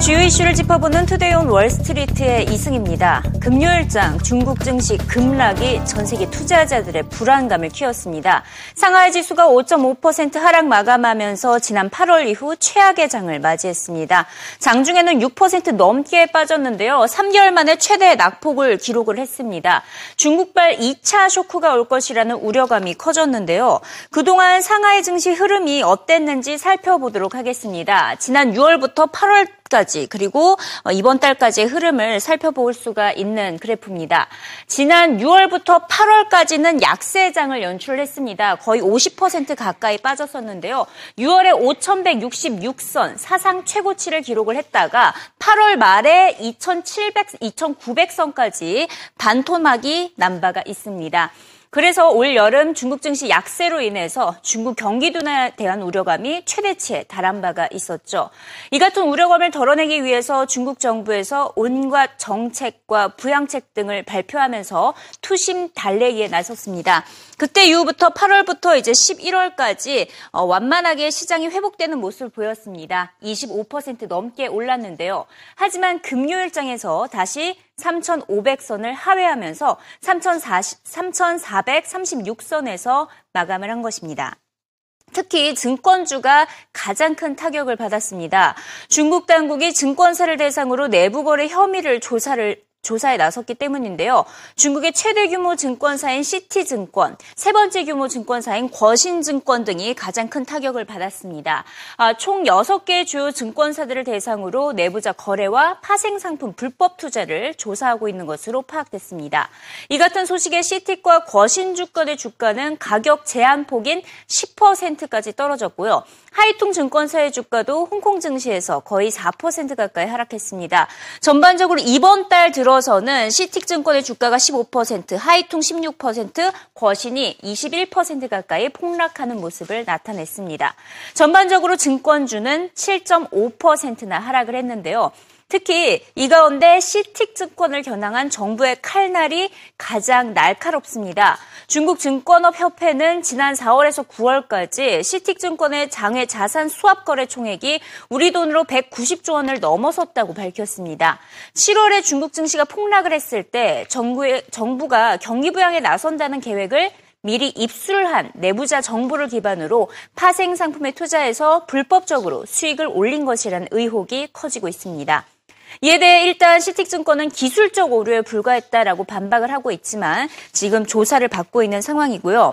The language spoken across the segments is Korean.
주요 이슈를 짚어보는 Today on Wall Street의 이승입니다. 금요일장 중국 증시 급락이 전 세계 투자자들의 불안감을 키웠습니다. 상하이 지수가 5.5% 하락 마감하면서 지난 8월 이후 최악의 장을 맞이했습니다. 장중에는 6% 넘게 빠졌는데요. 3개월 만에 최대 낙폭을 기록을 했습니다. 중국발 2차 쇼크가 올 것이라는 우려감이 커졌는데요. 그동안 상하이 증시 흐름이 어땠는지 살펴보도록 하겠습니다. 지난 6월부터 8월 까지 그리고 어, 이번 달까지의 흐름을 살펴볼 수가 있는 그래프입니다. 지난 6월부터 8월까지는 약세장을 연출했습니다. 거의 50% 가까이 빠졌었는데요. 6월에 5,166선 사상 최고치를 기록을 했다가 8월 말에 2,700, 2,900선까지 반토막이 난 바가 있습니다. 그래서 올 여름 중국 증시 약세로 인해서 중국 경기 둔화에 대한 우려감이 최대치에 달한 바가 있었죠. 이 같은 우려감을 덜어내기 위해서 중국 정부에서 온갖 정책과 부양책 등을 발표하면서 투심 달래기에 나섰습니다. 그때 이후부터 8월부터 이제 11월까지 어, 완만하게 시장이 회복되는 모습을 보였습니다. 25% 넘게 올랐는데요. 하지만 금요일장에서 다시 3,500선을 하회하면서 3,436선에서 마감을 한 것입니다. 특히 증권주가 가장 큰 타격을 받았습니다. 중국 당국이 증권사를 대상으로 내부 거래 혐의를 조사를 조사에 나섰기 때문인데요. 중국의 최대 규모 증권사인 시티증권, 세 번째 규모 증권사인 거신증권 등이 가장 큰 타격을 받았습니다. 아, 총 6개 주요 증권사들을 대상으로 내부자 거래와 파생상품 불법 투자를 조사하고 있는 것으로 파악됐습니다. 이 같은 소식에 시티과 거신주권의 주가는 가격 제한폭인 10%까지 떨어졌고요. 하이통 증권사의 주가도 홍콩 증시에서 거의 4% 가까이 하락했습니다. 전반적으로 이번 달 들어 서는 시틱증권의 주가가 15%, 하이통 16%, 거신이 21% 가까이 폭락하는 모습을 나타냈습니다. 전반적으로 증권주는 7.5%나 하락을 했는데요. 특히 이 가운데 시틱 증권을 겨냥한 정부의 칼날이 가장 날카롭습니다. 중국 증권업 협회는 지난 4월에서 9월까지 시틱 증권의 장외 자산 수합 거래 총액이 우리 돈으로 190조 원을 넘어섰다고 밝혔습니다. 7월에 중국 증시가 폭락을 했을 때 정부의, 정부가 경기 부양에 나선다는 계획을 미리 입술한 내부자 정보를 기반으로 파생 상품에 투자해서 불법적으로 수익을 올린 것이라는 의혹이 커지고 있습니다. 이에 대해 일단 시틱증권은 기술적 오류에 불과했다라고 반박을 하고 있지만 지금 조사를 받고 있는 상황이고요.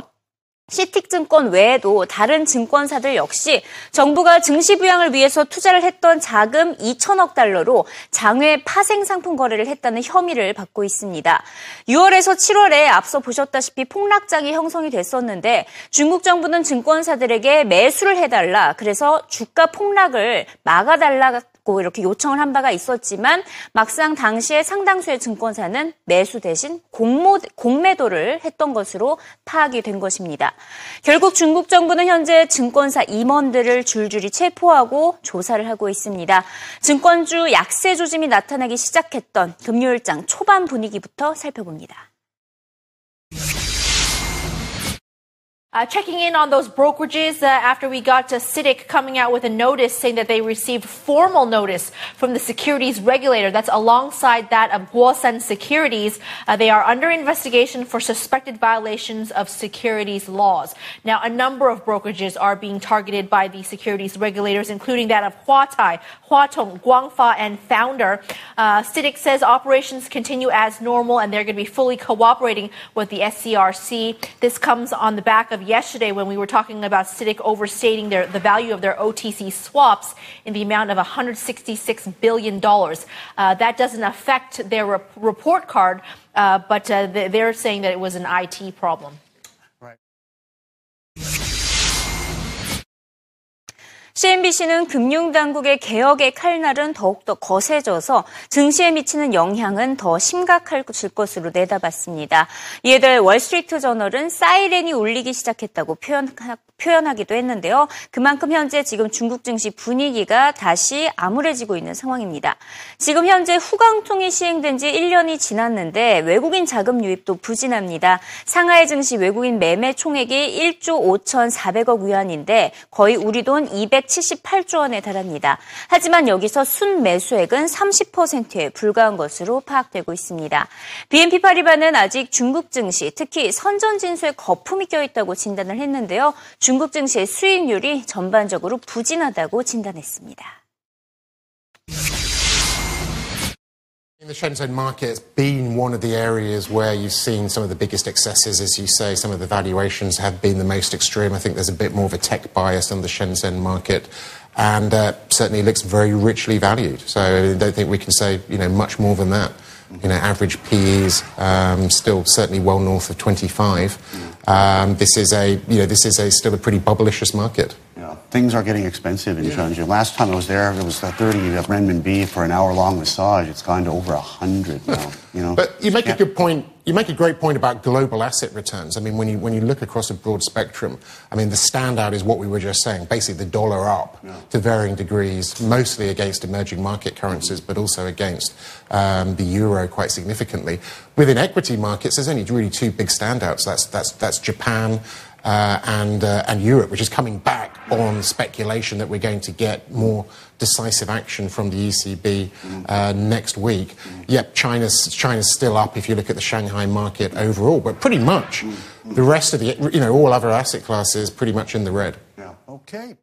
시틱증권 외에도 다른 증권사들 역시 정부가 증시 부양을 위해서 투자를 했던 자금 2천억 달러로 장외 파생 상품 거래를 했다는 혐의를 받고 있습니다. 6월에서 7월에 앞서 보셨다시피 폭락장이 형성이 됐었는데 중국 정부는 증권사들에게 매수를 해달라 그래서 주가 폭락을 막아달라 고 이렇게 요청을 한 바가 있었지만 막상 당시에 상당수의 증권사는 매수 대신 공모, 공매도를 했던 것으로 파악이 된 것입니다. 결국 중국 정부는 현재 증권사 임원들을 줄줄이 체포하고 조사를 하고 있습니다. 증권주 약세 조짐이 나타나기 시작했던 금요일장 초반 분위기부터 살펴봅니다. Uh, checking in on those brokerages uh, after we got uh, CITIC coming out with a notice saying that they received formal notice from the securities regulator. That's alongside that of Guosen Securities. Uh, they are under investigation for suspected violations of securities laws. Now, a number of brokerages are being targeted by the securities regulators, including that of Huatai, Huatong, Guangfa, and Founder. Uh, CITIC says operations continue as normal and they're going to be fully cooperating with the SCRC. This comes on the back of yesterday when we were talking about CITIC overstating their, the value of their OTC swaps in the amount of $166 billion. Uh, that doesn't affect their re- report card, uh, but uh, they're saying that it was an IT problem. CNBC는 금융당국의 개혁의 칼날은 더욱더 거세져서 증시에 미치는 영향은 더 심각할 것으로 내다봤습니다. 이에 대해 월스트리트 저널은 사이렌이 울리기 시작했다고 표현, 표현하기도 했는데요. 그만큼 현재 지금 중국 증시 분위기가 다시 암울해지고 있는 상황입니다. 지금 현재 후강통이 시행된 지 1년이 지났는데 외국인 자금 유입도 부진합니다. 상하이 증시 외국인 매매 총액이 1조 5,400억 위안인데 거의 우리 돈 278조 원에 달합니다. 하지만 여기서 순 매수액은 30%에 불과한 것으로 파악되고 있습니다. BNP 파리바는 아직 중국 증시, 특히 선전 진수에 거품이 껴있다고 진단을 했는데요. 중국 증시의 수익률이 전반적으로 부진하다고 진단했습니다. The Shenzhen market has been one of the areas where you've seen some of the biggest excesses, as you say. Some of the valuations have been the most extreme. I think there's a bit more of a tech bias on the Shenzhen market, and uh, certainly looks very richly valued. So I don't think we can say you know much more than that. You know, average PEs um, still certainly well north of 25. Um, this is a you know this is a still a pretty bubblicious market. Yeah, things are getting expensive in Shenzhen. Last time I was there, it was 30 renminbi for an hour-long massage. It's gone to over 100 now. You know, But you make a good point. You make a great point about global asset returns. I mean, when you when you look across a broad spectrum, I mean, the standout is what we were just saying. Basically, the dollar up to varying degrees, mostly against emerging market currencies, but also against um, the euro quite significantly. Within equity markets, there's only really two big standouts. That's that's that's Japan uh, and uh, and Europe, which is coming back on speculation that we're going to get more decisive action from the ECB uh, next week. Yep, China's China's still up if you look at the Shanghai market overall, but pretty much the rest of the you know all other asset classes pretty much in the red. yeah, okay.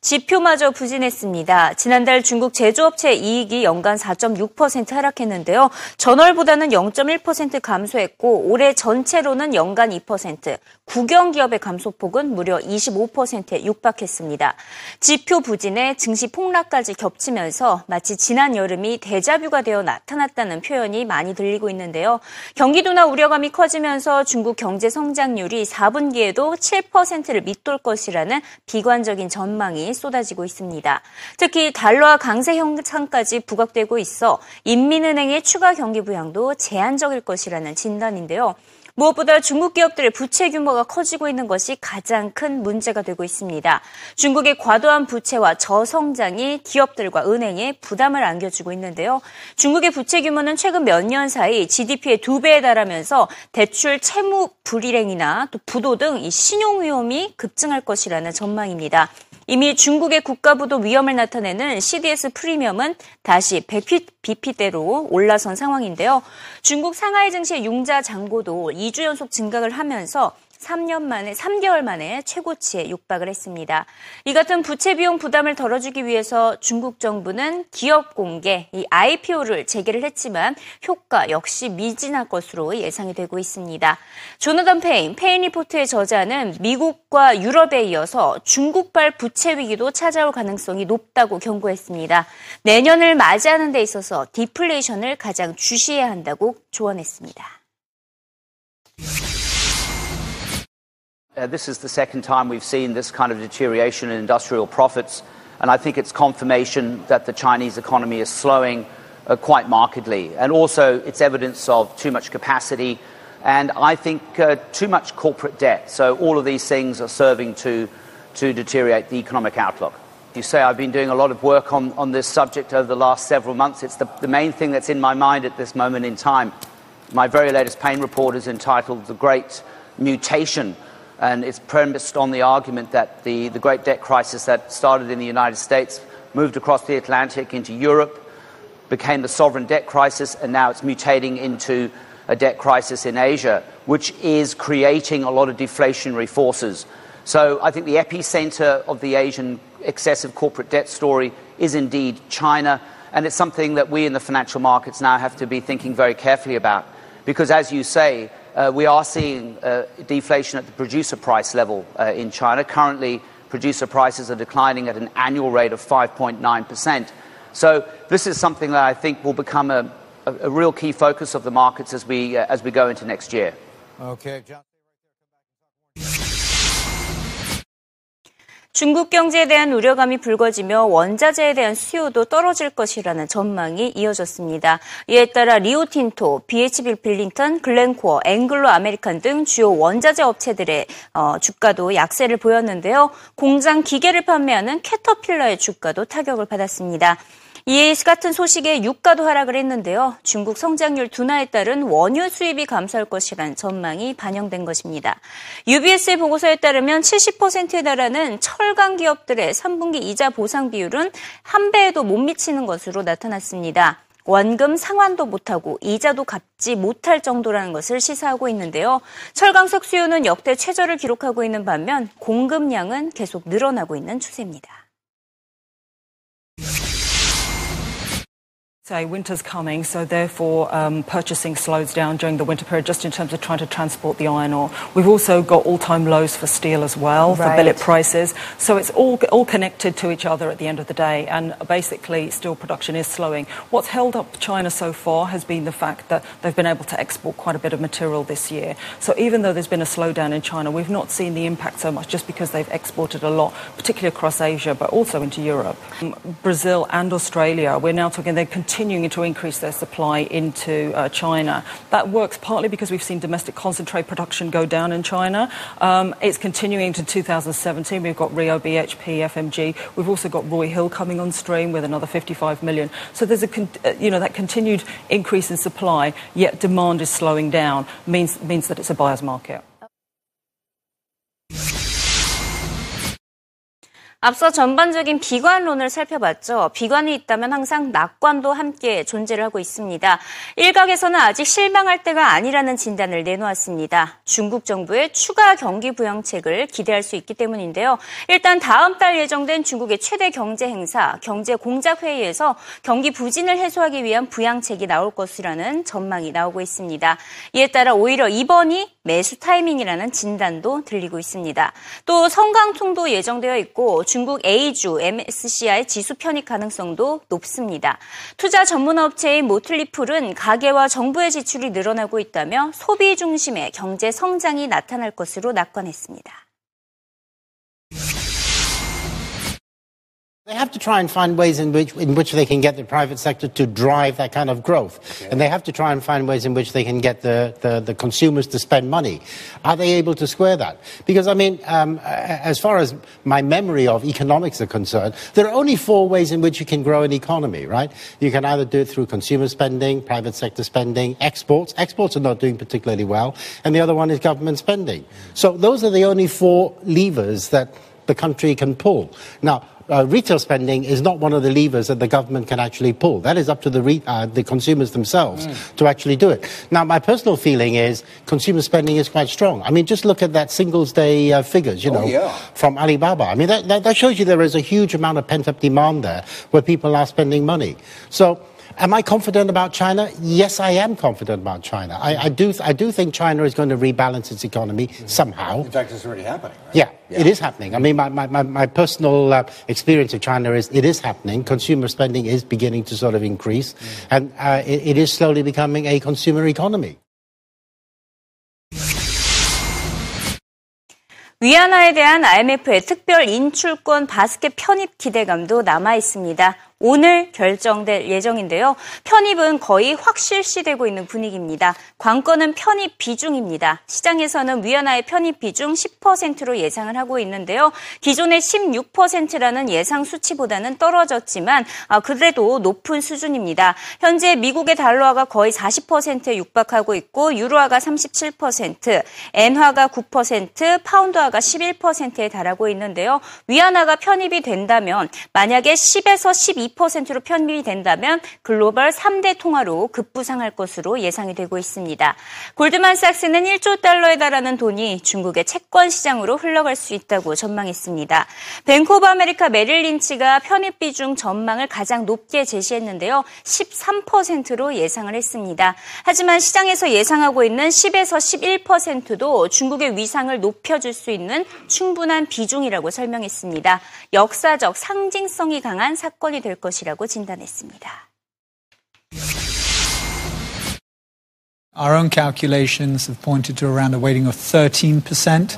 지표마저 부진했습니다. 지난달 중국 제조업체 이익이 연간 4.6% 하락했는데요. 전월보다는 0.1% 감소했고 올해 전체로는 연간 2%, 국영기업의 감소폭은 무려 25%에 육박했습니다. 지표 부진에 증시 폭락까지 겹치면서 마치 지난 여름이 대자뷰가 되어 나타났다는 표현이 많이 들리고 있는데요. 경기도나 우려감이 커지면서 중국 경제 성장률이 4분기에도 7%를 밑돌 것이라는 비관적인 전망이 쏟아지고 있습니다. 특히 달러와 강세 형상까지 부각되고 있어 인민은행의 추가 경기 부양도 제한적일 것이라는 진단인데요. 무엇보다 중국 기업들의 부채 규모가 커지고 있는 것이 가장 큰 문제가 되고 있습니다. 중국의 과도한 부채와 저성장이 기업들과 은행에 부담을 안겨주고 있는데요. 중국의 부채 규모는 최근 몇 년 사이 GDP의 두 배에 달하면서 대출 채무 불일행이나 또 부도 등이 신용 위험이 급증할 것이라는 전망입니다. 이미 중국의 국가부도 위험을 나타내는 CDS 프리미엄은 다시 100bp대로 올라선 상황인데요. 중국 상하이 증시의 융자 잔고도 2주 연속 증가를 하면서 3년 만에, 3개월 만에 최고치에 육박을 했습니다. 이 같은 부채 비용 부담을 덜어주기 위해서 중국 정부는 기업 공개, 이 IPO를 재개를 했지만 효과 역시 미진할 것으로 예상이 되고 있습니다. 조너던 페인, 페인 리포트의 저자는 미국과 유럽에 이어서 중국발 부채 위기도 찾아올 가능성이 높다고 경고했습니다. 내년을 맞이하는 데 있어서 디플레이션을 가장 주시해야 한다고 조언했습니다. Uh, this is the second time we've seen this kind of deterioration in industrial profits, and I think it's confirmation that the Chinese economy is slowing uh, quite markedly. And also, it's evidence of too much capacity and I think uh, too much corporate debt. So, all of these things are serving to, to deteriorate the economic outlook. You say I've been doing a lot of work on, on this subject over the last several months. It's the, the main thing that's in my mind at this moment in time. My very latest pain report is entitled The Great Mutation and it's premised on the argument that the, the great debt crisis that started in the United States moved across the Atlantic into Europe, became the sovereign debt crisis, and now it's mutating into a debt crisis in Asia, which is creating a lot of deflationary forces. So I think the epicenter of the Asian excessive corporate debt story is indeed China, and it's something that we in the financial markets now have to be thinking very carefully about. Because as you say, we are seeing uh, deflation at the producer price level uh, in China. Currently, producer prices are declining at an annual rate of 5.9%. So, this is something that I think will become a, real key focus of the markets as we, uh, as we go into next year. Okay, John. 중국 경제에 대한 우려감이 불거지며 원자재에 대한 수요도 떨어질 것이라는 전망이 이어졌습니다. 이에 따라 리오틴토, BHP 빌리턴, 글렌코어, 앵글로 아메리칸 등 주요 원자재 업체들의 어, 주가도 약세를 보였는데요. 공장 기계를 판매하는 캐터필러의 주가도 타격을 받았습니다. 이에 같은 소식에 유가도 하락을 했는데요. 중국 성장률 둔화에 따른 원유 수입이 감소할 것이란 전망이 반영된 것입니다. UBS의 보고서에 따르면 70%에 달하는 철강 기업들의 3분기 이자 보상 비율은 한 배에도 못 미치는 것으로 나타났습니다. 원금 상환도 못하고 이자도 갚지 못할 정도라는 것을 시사하고 있는데요. 철강석 수요는 역대 최저를 기록하고 있는 반면 공급량은 계속 늘어나고 있는 추세입니다. Say winter's coming, so therefore um, purchasing slows down during the winter period just in terms of trying to transport the iron ore. We've also got all-time lows for steel as well, right. for billet prices. So it's all, all connected to each other at the end of the day, and basically steel production is slowing. What's held up China so far has been the fact that they've been able to export quite a bit of material this year. So even though there's been a slowdown in China, we've not seen the impact so much just because they've exported a lot, particularly across Asia, but also into Europe. Um, Brazil and Australia, we're now talking, they continue continuing to increase their supply into uh, China. That works partly because we've seen domestic concentrate production go down in China. Um, it's continuing to 2017. We've got Rio, BHP, FMG. We've also got Roy Hill coming on stream with another 55 million. So there's a, con- uh, you know, that continued increase in supply, yet demand is slowing down, means, means that it's a buyer's market. 앞서 전반적인 비관론을 살펴봤죠. 비관이 있다면 항상 낙관도 함께 존재를 하고 있습니다. 일각에서는 아직 실망할 때가 아니라는 진단을 내놓았습니다. 중국 정부의 추가 경기 부양책을 기대할 수 있기 때문인데요. 일단 다음 달 예정된 중국의 최대 경제 행사 경제 공작 회의에서 경기 부진을 해소하기 위한 부양책이 나올 것이라는 전망이 나오고 있습니다. 이에 따라 오히려 이번이 매수 타이밍이라는 진단도 들리고 있습니다. 또 성강통도 예정되어 있고 중국 A주 MSCI 지수 편입 가능성도 높습니다. 투자 전문 업체인 모틀리풀은 가계와 정부의 지출이 늘어나고 있다며 소비 중심의 경제 성장이 나타날 것으로 낙관했습니다. They have to try and find ways in which, in which they can get the private sector to drive that kind of growth. Okay. And they have to try and find ways in which they can get the, the, the consumers to spend money. Are they able to square that? Because, I mean, um, as far as my memory of economics are concerned, there are only four ways in which you can grow an economy, right? You can either do it through consumer spending, private sector spending, exports. Exports are not doing particularly well. And the other one is government spending. So those are the only four levers that the country can pull. Now, uh, retail spending is not one of the levers that the government can actually pull. That is up to the, re- uh, the consumers themselves mm. to actually do it. Now, my personal feeling is consumer spending is quite strong. I mean, just look at that Singles Day uh, figures, you oh, know, yeah. from Alibaba. I mean, that, that, that shows you there is a huge amount of pent up demand there where people are spending money. So, Am I confident about China? Yes, I am confident about China. I, I do, I do think China is going to rebalance its economy mm-hmm. somehow. In fact, it's already happening. Right? Yeah, yeah, it is happening. I mean, my, my, my, my personal uh, experience of China is it is happening. Consumer spending is beginning to sort of increase, mm-hmm. and uh, it, it is slowly becoming a consumer economy. 위안화에 대한 IMF의 특별 인출권 바스켓 편입 기대감도 남아 있습니다. 오늘 결정될 예정인데요. 편입은 거의 확실시되고 있는 분위기입니다. 관건은 편입 비중입니다. 시장에서는 위안화의 편입 비중 10%로 예상을 하고 있는데요. 기존의 16%라는 예상 수치보다는 떨어졌지만 아, 그래도 높은 수준입니다. 현재 미국의 달러화가 거의 40%에 육박하고 있고 유로화가 37%, 엔화가 9%, 파운드화가 11%에 달하고 있는데요. 위안화가 편입이 된다면 만약에 10에서 12 2%로 편입이 된다면 글로벌 3대 통화로 급부상할 것으로 예상이 되고 있습니다. 골드만삭스는 1조 달러에 달하는 돈이 중국의 채권 시장으로 흘러갈 수 있다고 전망했습니다. 뱅크 오브 아메리카 메릴 린치가 편입 비중 전망을 가장 높게 제시했는데요. 13%로 예상을 했습니다. 하지만 시장에서 예상하고 있는 10에서 11%도 중국의 위상을 높여줄 수 있는 충분한 비중이라고 설명했습니다. 역사적 상징성이 강한 사건이 될 것이라고 진단했습니다. Our own calculations have pointed to around a weighting of 13%,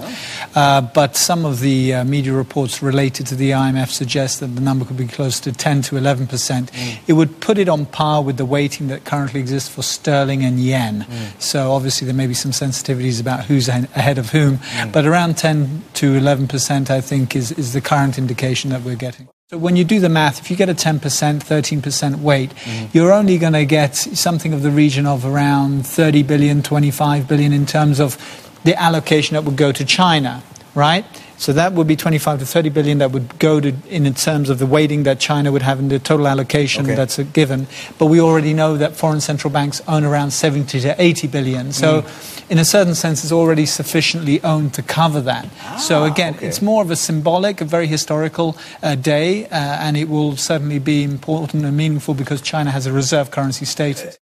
uh, but some of the uh, media reports related to the IMF suggest that the number could be close to 10 to 11%. Mm. It would put it on par with the weighting that currently exists for sterling and yen. Mm. So obviously there may be some sensitivities about who's ahead of whom, mm. but around 10 to 11%, I think, is, is the current indication that we're getting. So when you do the math, if you get a 10%, 13% weight, mm-hmm. you're only going to get something of the region of around 30 billion, 25 billion in terms of the allocation that would go to China, right? So that would be 25 to 30 billion that would go to in terms of the weighting that China would have in the total allocation okay. that's given. But we already know that foreign central banks own around 70 to 80 billion. So mm. in a certain sense, it's already sufficiently owned to cover that. Ah, so again, okay. it's more of a symbolic, a very historical uh, day, uh, and it will certainly be important and meaningful because China has a reserve currency status.